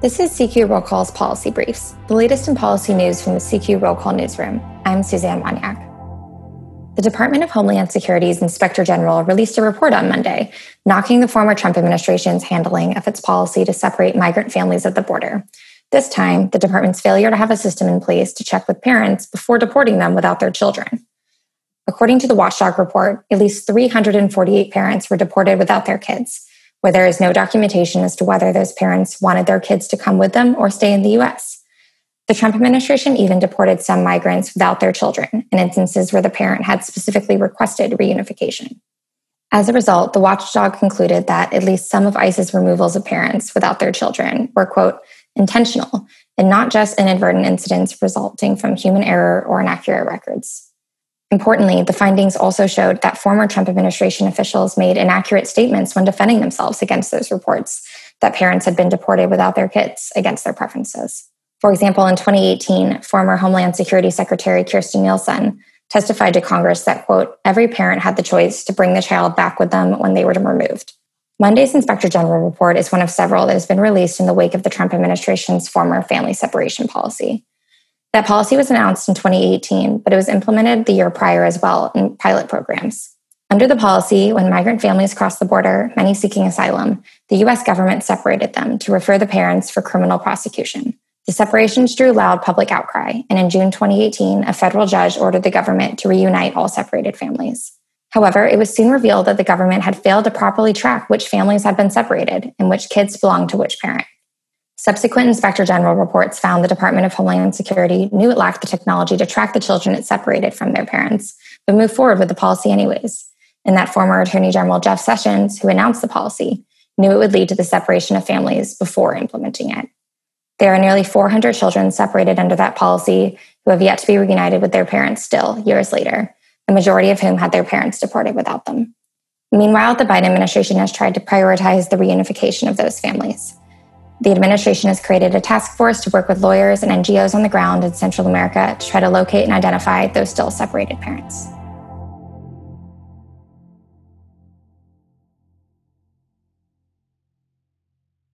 This is CQ Roll Call's Policy Briefs, the latest in policy news from the CQ Roll Call newsroom. I'm Suzanne Monyak. The Department of Homeland Security's Inspector General released a report on Monday, knocking the former Trump administration's handling of its policy to separate migrant families at the border. This time, the department's failure to have a system in place to check with parents before deporting them without their children. According to the Watchdog report, at least 348 parents were deported without their kids where there is no documentation as to whether those parents wanted their kids to come with them or stay in the US. The Trump administration even deported some migrants without their children in instances where the parent had specifically requested reunification. As a result, the watchdog concluded that at least some of ICE's removals of parents without their children were, quote, intentional and not just inadvertent incidents resulting from human error or inaccurate records. Importantly, the findings also showed that former Trump administration officials made inaccurate statements when defending themselves against those reports that parents had been deported without their kids against their preferences. For example, in 2018, former Homeland Security Secretary Kirstjen Nielsen testified to Congress that, quote, every parent had the choice to bring the child back with them when they were removed. Monday's Inspector General report is one of several that has been released in the wake of the Trump administration's former family separation policy. That policy was announced in 2018, but it was implemented the year prior as well in pilot programs. Under the policy, when migrant families crossed the border, many seeking asylum, the US government separated them to refer the parents for criminal prosecution. The separations drew loud public outcry, and in June 2018, a federal judge ordered the government to reunite all separated families. However, it was soon revealed that the government had failed to properly track which families had been separated and which kids belonged to which parent. Subsequent Inspector General reports found the Department of Homeland Security knew it lacked the technology to track the children it separated from their parents, but moved forward with the policy anyways. And that former Attorney General Jeff Sessions, who announced the policy, knew it would lead to the separation of families before implementing it. There are nearly 400 children separated under that policy who have yet to be reunited with their parents still, years later, the majority of whom had their parents deported without them. Meanwhile, the Biden administration has tried to prioritize the reunification of those families. The administration has created a task force to work with lawyers and NGOs on the ground in Central America to try to locate and identify those still separated parents.